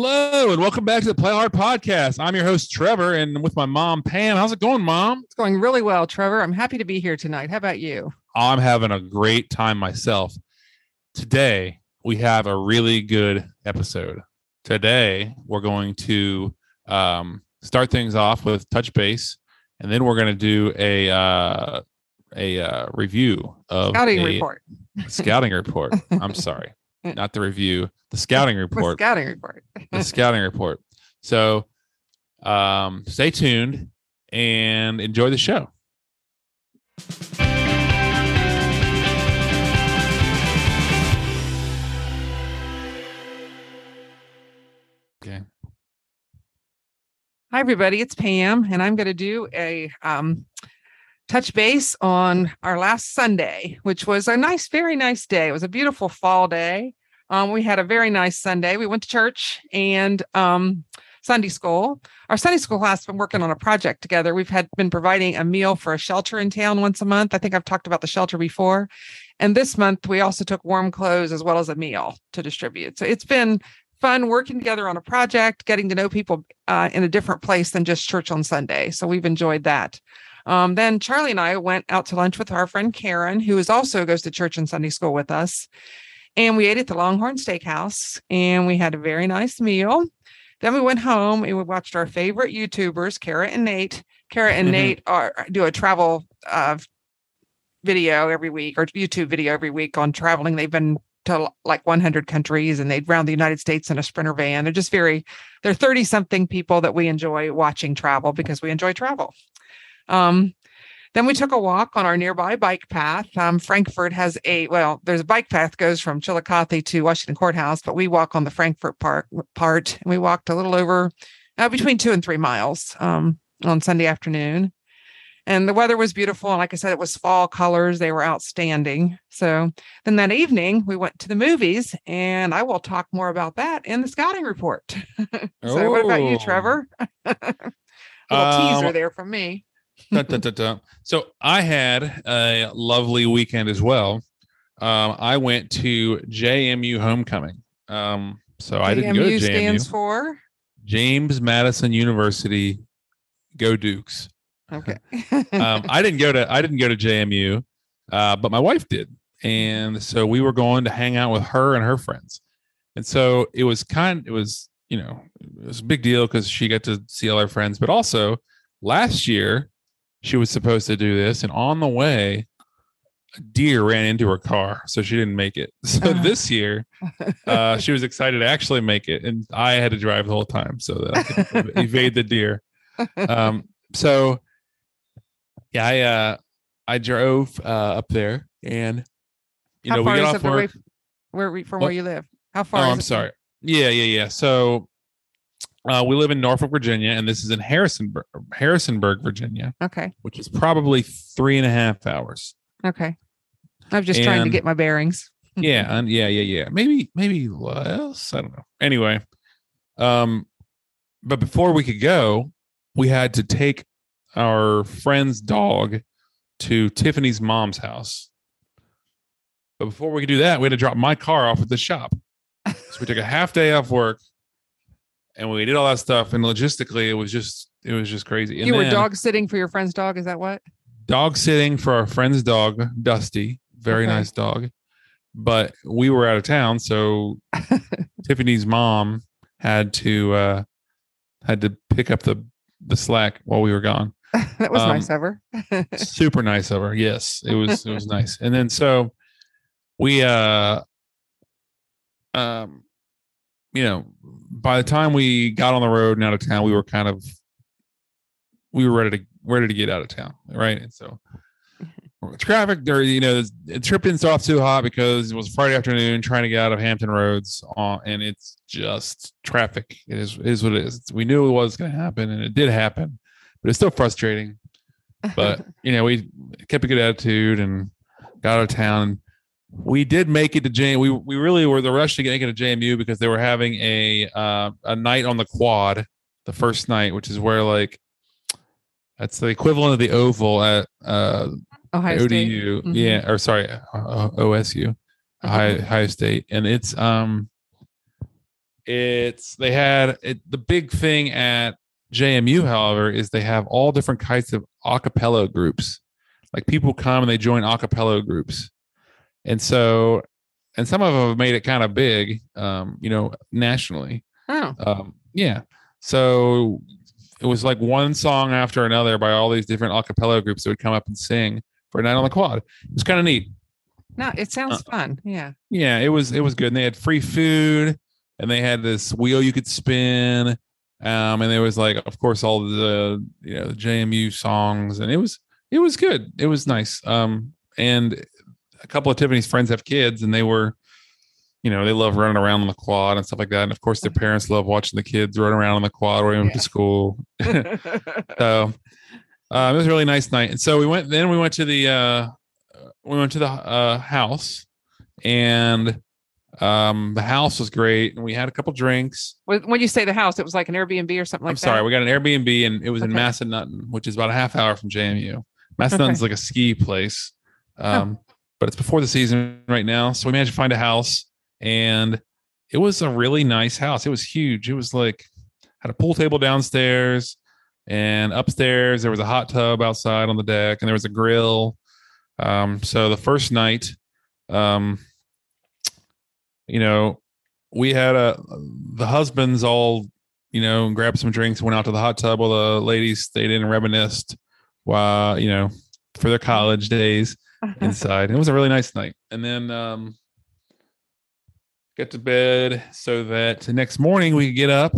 Hello and welcome back to the Play Hard Podcast. I'm your host Trevor, and with my mom Pam. How's it going, Mom? It's going really well, Trevor. I'm happy to be here tonight. How about you? I'm having a great time myself. Today we have a really good episode. Today we're going to um, start things off with touch base, and then we're going to do a uh, a uh, review of Scouting a report. Scouting report. I'm sorry, not the review. The scouting report. The scouting report. the scouting report. So um, stay tuned and enjoy the show. Okay. Hi, everybody. It's Pam, and I'm going to do a um, touch base on our last Sunday, which was a nice, very nice day. It was a beautiful fall day. Um, we had a very nice Sunday. We went to church and um, Sunday school. Our Sunday school class has been working on a project together. We've had been providing a meal for a shelter in town once a month. I think I've talked about the shelter before. And this month, we also took warm clothes as well as a meal to distribute. So it's been fun working together on a project, getting to know people uh, in a different place than just church on Sunday. So we've enjoyed that. Um, then Charlie and I went out to lunch with our friend Karen, who is also goes to church and Sunday school with us. And we ate at the Longhorn Steakhouse and we had a very nice meal. Then we went home and we watched our favorite YouTubers, Kara and Nate. Kara and Mhm. Nate are do a travel uh, video every week or YouTube video every week on traveling. They've been to like 100 countries and they'd round the United States in a sprinter van. They're just very, they're 30 something people that we enjoy watching travel because we enjoy travel. Um, then we took a walk on our nearby bike path. Um, Frankfort has a well, there's a bike path goes from Chillicothe to Washington Court House, but we walk on the Frankfort Park part, and we walked a little over uh, between two and three miles um, on Sunday afternoon. And the weather was beautiful, and like I said, it was fall colors; they were outstanding. So then that evening, we went to the movies, and I will talk more about that in the scouting report. so, what about you, Oh. Trevor? little Um, teaser there from me. Dun, dun, dun. So I had a lovely weekend as well. Um, I went to JMU homecoming. Um, so I didn't go to JMU JMU. stands for James Madison University. Go Dukes. okay. um, I didn't go to I didn't go to JMU, uh, but my wife did, and so we were going to hang out with her and her friends, and so it was kind it was you know it was a big deal because she got to see all her friends, but also last year she was supposed to do this, and on the way. A deer ran into her car, so she didn't make it. So Uh. this year, uh, she was excited to actually make it, and I had to drive the whole time so that I could evade the deer. Um, so yeah, I uh I drove uh up there and you How know we got off work. where we, from What? where you live? How Oh, far? is I'm sorry. Yeah, yeah, yeah. So uh we live in Norfolk, Virginia, and this is in Harrisonburg Harrisonburg, Virginia, Okay. which is probably three and a half hours. Okay. I'm just trying to get my bearings. yeah, and yeah, yeah, yeah. Maybe maybe less. I don't know. Anyway, um but before we could go, we had to take our friend's dog to Tiffany's mom's house. But before we could do that, we had to drop my car off at the shop. So we took a half day off work and we did all that stuff. And logistically, it was just it was just crazy. And you were dog sitting for your friend's dog. Is that what? dog sitting for our friend's dog, Dusty. Very Okay. nice dog. But we were out of town, so Tiffany's mom had to uh had to pick up the the slack while we were gone. that was Um, nice of her. super nice of her yes it was it was nice and then so we uh um you know by the time we got on the road and out of town we were kind of we were ready to ready to get out of town right? And so traffic there you know the trip didn't start off too hot because it was friday afternoon trying to get out of hampton roads uh, and it's just traffic. It is it is what it is. We knew it was going to happen and it did happen but it's still frustrating. But you know we kept a good attitude and got out of town we did make it to J. We we really were the rush to get it to JMU because they were having a uh, a night on the quad, the first night, which is where like that's the equivalent of the oval at uh, Ohio State. ODU, Mhm. yeah, or sorry, uh, OSU, Ohio, Ohio State, and it's um, it's they had it, the big thing at JMU, however, is they have all different kinds of acapella groups. Like people come and they join acapella groups, and so and some of them have made it kind of big, um, you know, nationally. Oh, Um, yeah. So it was like one song after another by all these different a cappella groups that would come up and sing for a night on the quad. It was kind of neat. no, it sounds Uh, fun. Yeah. Yeah, it was it was good. And they had free food and they had this wheel you could spin. Um, and there was like, of course, all the you know the JMU songs, and it was it was good. It was nice. Um, and a couple of Tiffany's friends have kids, and they were, you know, they love running around on the quad and stuff like that. And of course, their parents love watching the kids run around on the quad or even Yeah. to school. So um, it was a really nice night. And so we went. Then we went to the uh, we went to the uh, house, and um, the house was great, and we had a couple drinks. when when you say the house, it was like an Airbnb or something like I'm that. sorry, we got an Airbnb, and it was in Okay. Massanutten, which is about a half hour from JMU. Massanutten's like a ski place, um, but it's before the season right now. So we managed to find a house, and it was a really nice house. It was huge. It was like had a pool table downstairs, and upstairs there was a hot tub outside on the deck, and there was a grill. Um, so the first night, um, you know, we had a the husbands all you know grabbed some drinks, went out to the hot tub while the ladies stayed in and reminisced while you know for their college days inside. It was a really nice night. And then um get to bed so that the next morning we could get up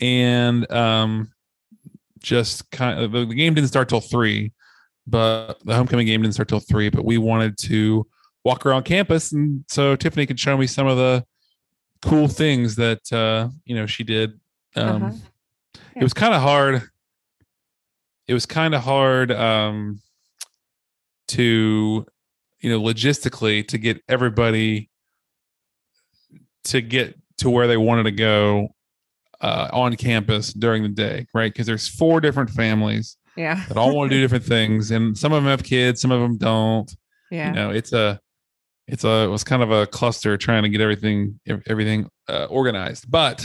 and um just kind of the game didn't start till three, but the homecoming game didn't start till three, but we wanted to walk around campus and so Tiffany could show me some of the cool things that uh you know she did. Um Uh-huh. it was kind of hard it was kind of hard um to you know logistically to get everybody to get to where they wanted to go uh, on campus during the day right because there's four different families yeah. that all want to do different things and some of them have kids some of them don't Yeah. you know it's a it's a it was kind of a cluster trying to get everything everything uh, organized but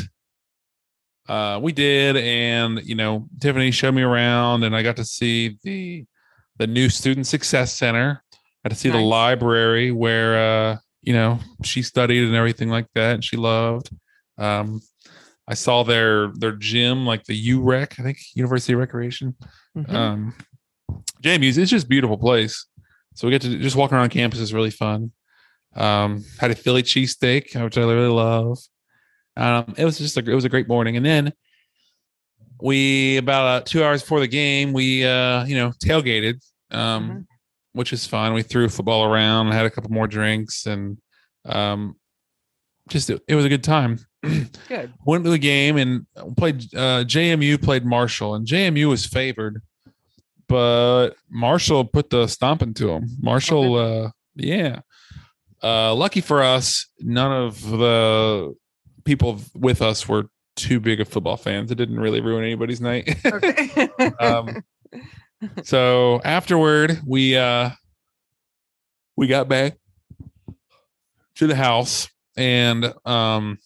uh we did and you know tiffany showed me around and i got to see the the new student success center i got to see the library where uh you know she studied and everything like that and she loved um i saw their their gym like the urec i think university of recreation Mhm. um JMU's it's just a beautiful place. So we get to just walk around campus is really fun. Um had a Philly cheesesteak, which I really love. Um it was just a it was a great morning. And then we about uh, two hours before the game, we uh, you know, tailgated, um, Mhm. which is fun. We threw football around, had a couple more drinks, and um just it, it was a good time. Good. went to the game and played uh JMU played Marshall and JMU was favored but Marshall put the stomping to him Marshall uh yeah uh lucky for us none of the people with us were too big of football fans it didn't really ruin anybody's night Okay. um so afterward we uh we got back to the house and um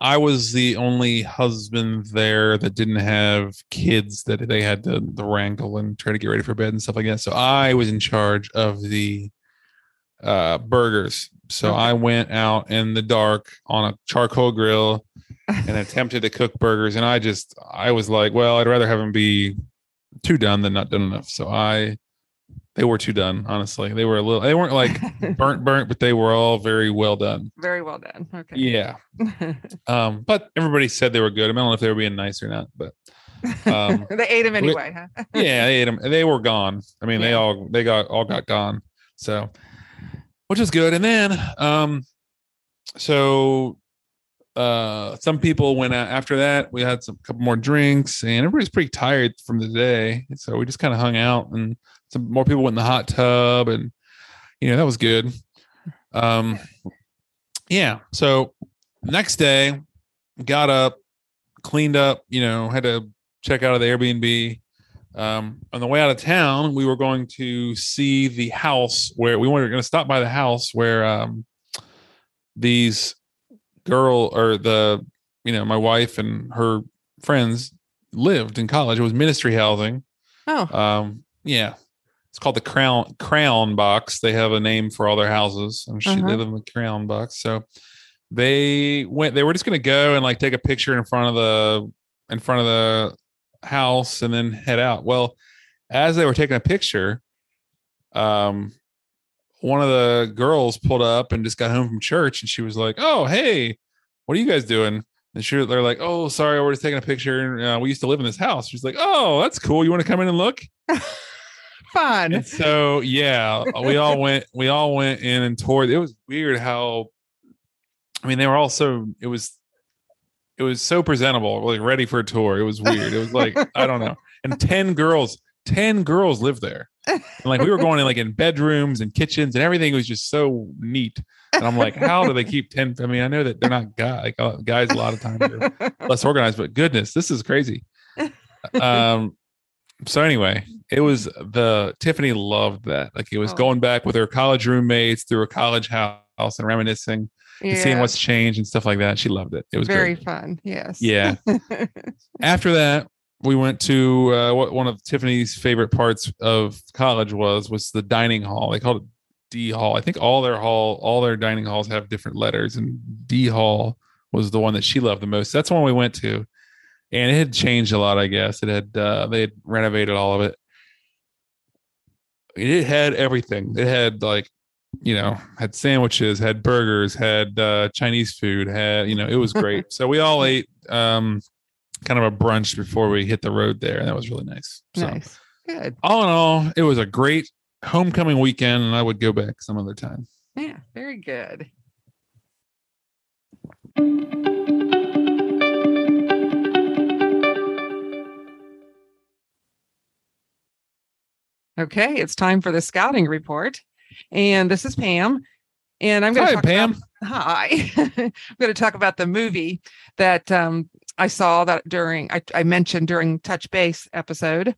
i was the only husband there that didn't have kids that they had to, to wrangle and try to get ready for bed and stuff like that so i was in charge of the uh burgers so Okay. i went out in the dark on a charcoal grill and attempted to cook burgers. And i just i was like well i'd rather have them be too done than not done enough. So i they were too done honestly. They were a little they weren't like burnt burnt but they were all very well done. Very well done. Okay. yeah. Um but everybody said they were good. I don't know if they were being nice or not but um they ate them anyway, huh? yeah they ate them they were gone. I mean they all they got all got gone. So which is good. And then um so uh some people went out after that. We had some couple more drinks and everybody's pretty tired from the day. So we just kind of hung out and some more people went in the hot tub and you know that was good. Um yeah so next day got up cleaned up you know had to check out of the airbnb. Um, on the way out of town, we were going to see the house where we were going to stop by the house where um, these girl or the you know my wife and her friends lived in college. It was ministry housing. Oh, Um, yeah, it's called the Crown Crown Box. They have a name for all their houses. I'm sure they Uh-huh. live in the Crown Box. So they went. They were just going to go and like take a picture in front of the in front of the house and then head out. Well, as they were taking a picture, um, one of the girls pulled up and just got home from church, and she was like, "Oh, hey, what are you guys doing?" And she, they're like, "Oh, sorry, we're just taking a picture. Uh, we used to live in this house." She's like, "Oh, that's cool. You want to come in and look?" fun. And so, yeah, we all went. We all went in and toured. It was weird how, I mean, they were all so. It was, it was so presentable, like ready for a tour. It was weird. It was like I don't know. And ten girls, ten girls lived there. And like we were going in like in bedrooms and kitchens and everything was just so neat. And I'm like, how do they keep 10? I mean, I know that they're not guy, like uh, guys a lot of times are less organized, but goodness, this is crazy. Um, so anyway, it was the Tiffany loved that. Like it was Oh. going back with her college roommates through a college house and reminiscing and seeing what's changed and stuff like that. She loved it. It was very great. fun. Yes. Yeah. After that, we went to uh, what one of Tiffany's favorite parts of college was was the dining hall. They called it D Hall. I think all their hall, all their dining halls have different letters, and D Hall was the one that she loved the most. That's the one we went to, and it had changed a lot. I guess it had uh, they had renovated all of it. It had everything. It had like you know had sandwiches, had burgers, had uh, Chinese food, had you know it was great. so we all ate um, kind of a brunch before we hit the road there, and that was really nice. So Nice. Good. all in all, it was a great homecoming weekend, and I would go back some other time. Yeah. Very good. Okay, it's time for the scouting report. And this is Pam. And I'm going to talk Pam. About, hi. I'm going to talk about the movie that um, I saw that during I, I mentioned during touch base episode.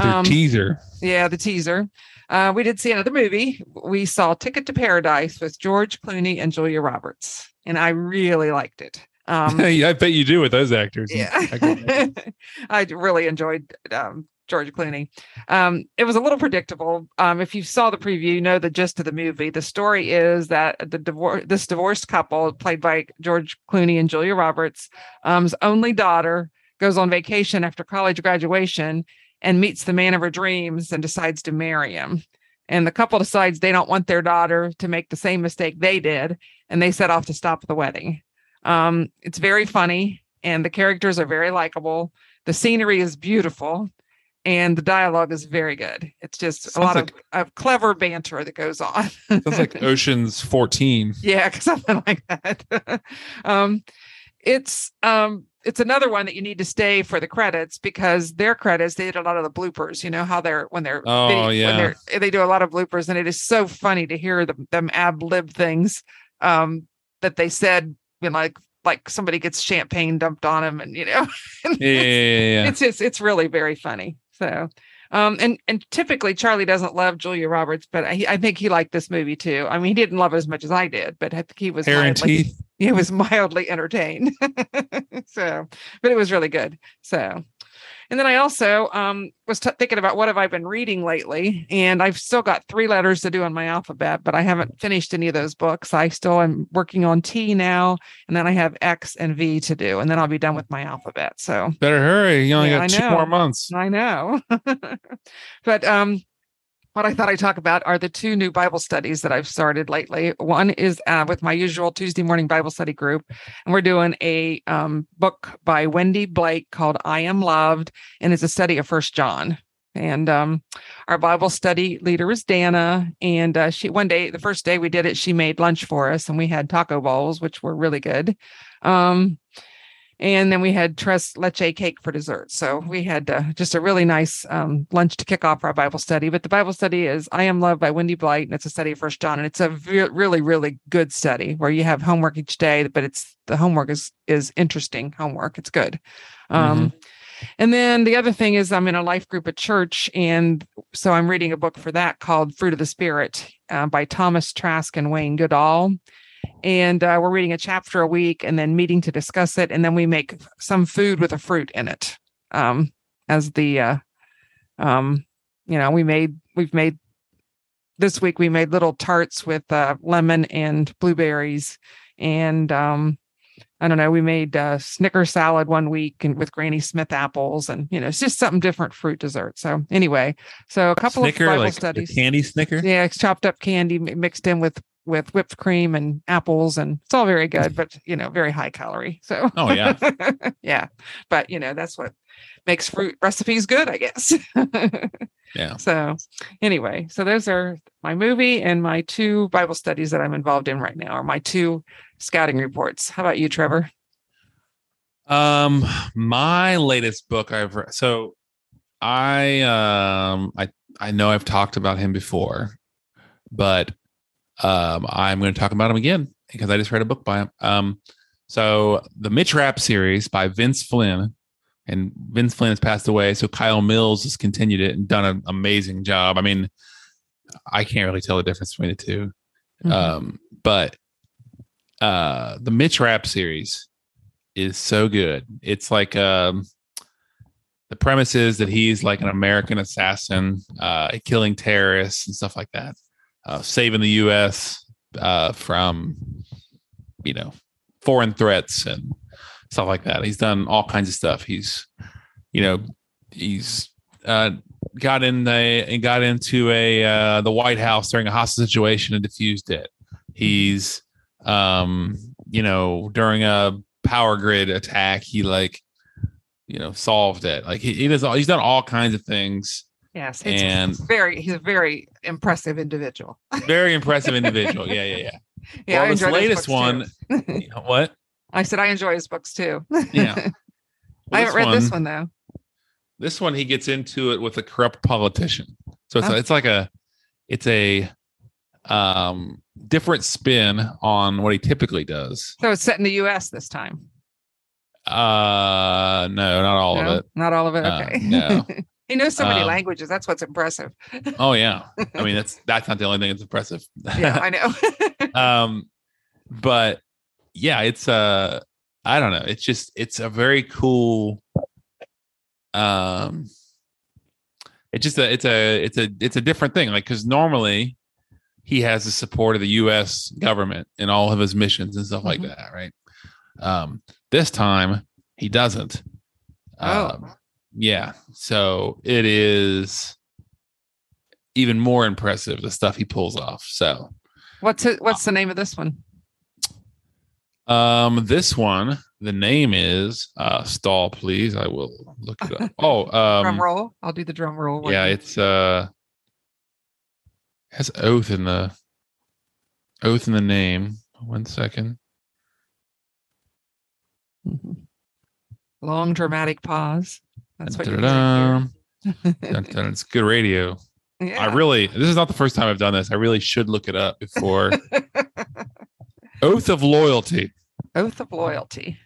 Um, teaser, Yeah, the teaser. Uh, we did see another movie. We saw Ticket to Paradise with George Clooney and Julia Roberts, and I really liked it. Um, I bet you do with those actors. yeah, I. I really enjoyed um, George Clooney. Um, it was a little predictable. Um, if you saw the preview, you know the gist of the movie. The story is that the this divorced couple, played by George Clooney and Julia Roberts, um's only daughter goes on vacation after college graduation and meets the man of her dreams and decides to marry him. And the couple decides they don't want their daughter to make the same mistake they did, and they set off to stop the wedding. Um, it's very funny, and the characters are very likable. The scenery is beautiful, and the dialogue is very good. It's just a lot like- of, of clever banter that goes on. Sounds like Ocean's 14. yeah, something like that. um, it's um, it's another one that you need to stay for the credits because their credits they did a lot of the bloopers. You know how they're when they're Oh, video- yeah. they're, they do a lot of bloopers, and it is so funny to hear them, them ab lib things um, that they said. You know, like like somebody gets champagne dumped on him, and you know, Yeah, yeah, yeah, yeah. it's just it's really very funny. So, um, and and typically Charlie doesn't love Julia Roberts, but I, I think he liked this movie too. I mean, he didn't love it as much as I did, but I think he was Hair and mildly- teeth. he was mildly entertained. so, but it was really good. So, and then I also um, was t- thinking about what have I been reading lately, and I've still got three letters to do on my alphabet, but I haven't finished any of those books. I still am working on T now, and then I have X and V to do, and then I'll be done with my alphabet. So, Better hurry. You only Yeah, got two more months. I know. but um what I thought I'd talk about are the two new Bible studies that I've started lately. One is uh, with my usual Tuesday morning Bible study group, and we're doing a um, book by Wendy Blake called "I Am Loved," and it's a study of First John. And um, our Bible study leader is Dana, and uh, she one day, the first day we did it, she made lunch for us, and we had taco bowls, which were really good. Um, and then we had tres leche cake for dessert. So we had uh, just a really nice um, lunch to kick off our Bible study. But the Bible study is "I Am Loved" by Wendy Blight, and it's a study of First John, and it's a ve- really, really good study where you have homework each day, but it's the homework is is interesting homework. It's good. Um, And then the other thing is I'm in a life group at church, and so I'm reading a book for that called "Fruit of the Spirit" uh, by Thomas Trask and Wayne Goodall and uh, we're reading a chapter a week and then meeting to discuss it, and then we make some food with a fruit in it. Um, as the uh, um, you know, we made we've made this week we made little tarts with uh, lemon and blueberries, and um, I don't know, we made uh, Snicker salad one week and with Granny Smith apples, and you know, it's just something different fruit dessert. So anyway, so a couple Snicker, of Bible like studies. candy Snicker. Yeah, it's chopped up candy mixed in with with whipped cream and apples, and it's all very good, but you know, very high calorie. So Oh yeah. yeah, but you know, that's what makes fruit recipes good, I guess. Yeah. So anyway, so those are my movie and my two Bible studies that I'm involved in right now, or my two scouting reports. How about you, Trevor? Um, my latest book I've read. So, I um, I I know I've talked about him before, but um, I'm going to talk about him again because I just read a book by him. Um, so the Mitch Rapp series by Vince Flynn, and Vince Flynn has passed away. So Kyle Mills has continued it and done an amazing job. I mean, I can't really tell the difference between the 2 Mhm. Um, but uh, the Mitch Rapp series is so good. It's like um, the premise is that he's like an American assassin, uh, killing terrorists and stuff like that, uh, saving the U.S. Uh, from you know foreign threats and stuff like that. He's done all kinds of stuff. He's you know he's uh, got in the and got into a uh, the White House during a hostage situation and defused it. He's um you know during a power grid attack he like you know solved it like he, he does all, he's done all kinds of things Yes, it's and very he's a very impressive individual. very impressive individual yeah yeah yeah Yeah, well I this latest one you know what I said I enjoy his books too. yeah I haven't read this one though. this one he gets into it with a corrupt politician so it's, Oh. it's like a it's a um different spin on what he typically does So it's set in the U.S. this time. uh no not all No? of it Not all of it. Uh, Okay. no. He knows so many Um, languages. That's what's impressive. oh yeah i mean that's that's not the only thing that's impressive Yeah, I know. um but yeah it's uh i don't know it's just it's a very cool um it's just a it's a it's a it's a different thing like because normally he has the support of the us government in all of his missions and stuff like Mhm. that right um this time he doesn't Oh. um, yeah so it is even more impressive the stuff he pulls off so what's it? What's the name of this one? Um, this one, the name is uh stall, please. I will look it up. Oh, drum um roll. I'll do the drum roll. yeah, it's uh has oath in the oath in the name. One second. Mhm. long dramatic pause. That's what Dun-dun-dun. Dun, dun, It's good radio. here. I really this is not the first time I've done this. I really should look it up before Oath of Loyalty Oath of loyalty.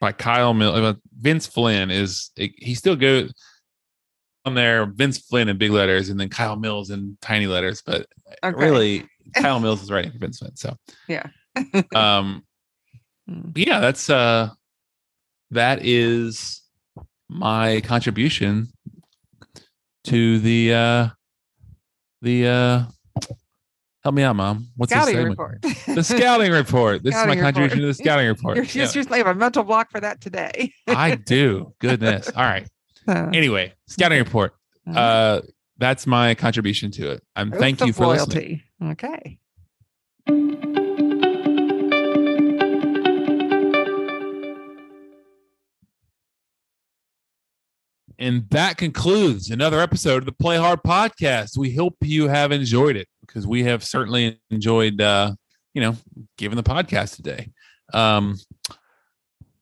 by Kyle Mill. uh, Vince Flynn is he still goes on there. Vince Flynn in big letters, and then Kyle Mills in tiny letters. But Okay. really, Kyle Mills is writing for Vince Flynn. So Yeah. um, Mm. yeah, that's uh, that is my contribution to the uh, the uh, help me out, mom. What's the Scouting report. The scouting report. This Scouting is my report. contribution to the scouting report. You're Yeah, just usually have a mental block for that today. I do. Goodness. All right. Uh, Anyway, scouting report. Uh, that's my contribution to it. I'm thank you for listening. loyalty. Okay. And that concludes another episode of the Play Hard podcast. We hope you have enjoyed it because we have certainly enjoyed, uh, you know, giving the podcast today. Um,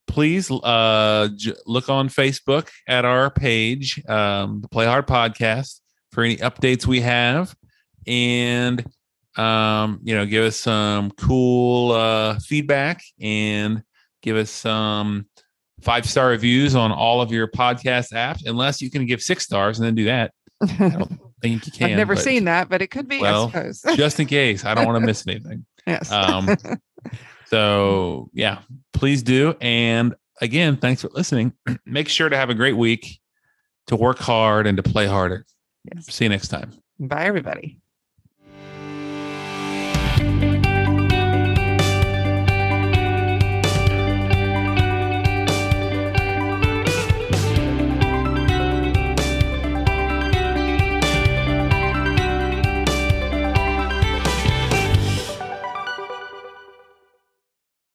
please uh, j- look on Facebook at our page, um, the Play Hard podcast, for any updates we have, and um, you know, give us some cool uh, feedback and give us some five star reviews on all of your podcast apps, unless you can give six stars and then do that. I don't think you can. I've never but seen that, but it could be, well, I suppose. Just in case, I don't want to miss anything. yes. Um, So yeah, please do. And again, thanks for listening. Make sure to have a great week, to work hard and to play harder. Yes. See you next time. Bye, everybody.